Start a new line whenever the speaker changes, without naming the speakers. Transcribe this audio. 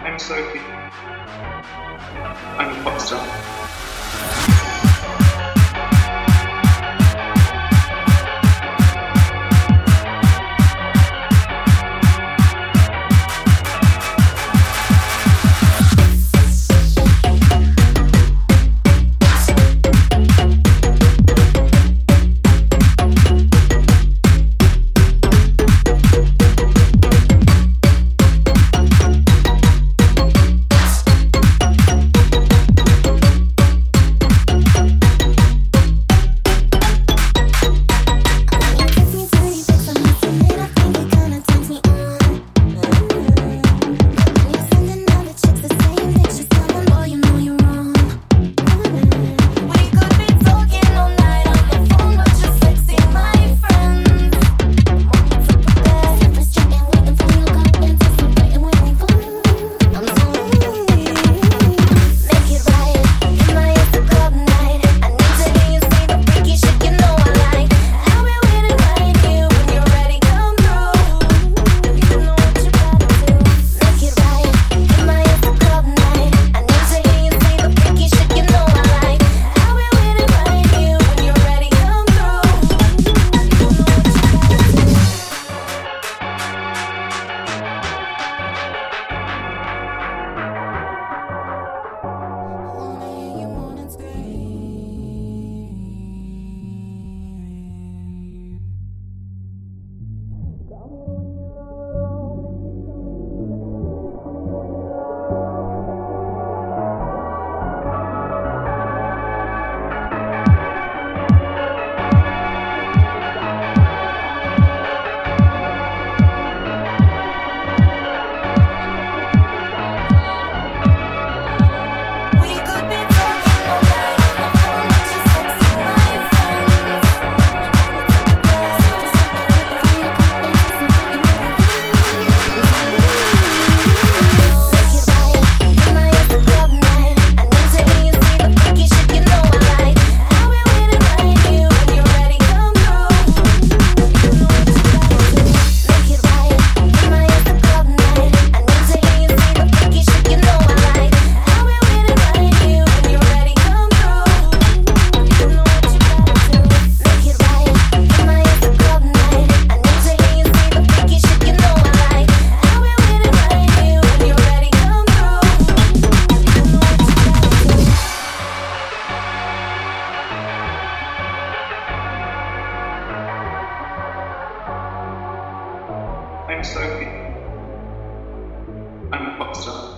I'm Sophie. I'm a pop star. I'm Sophie. I'm a pop star.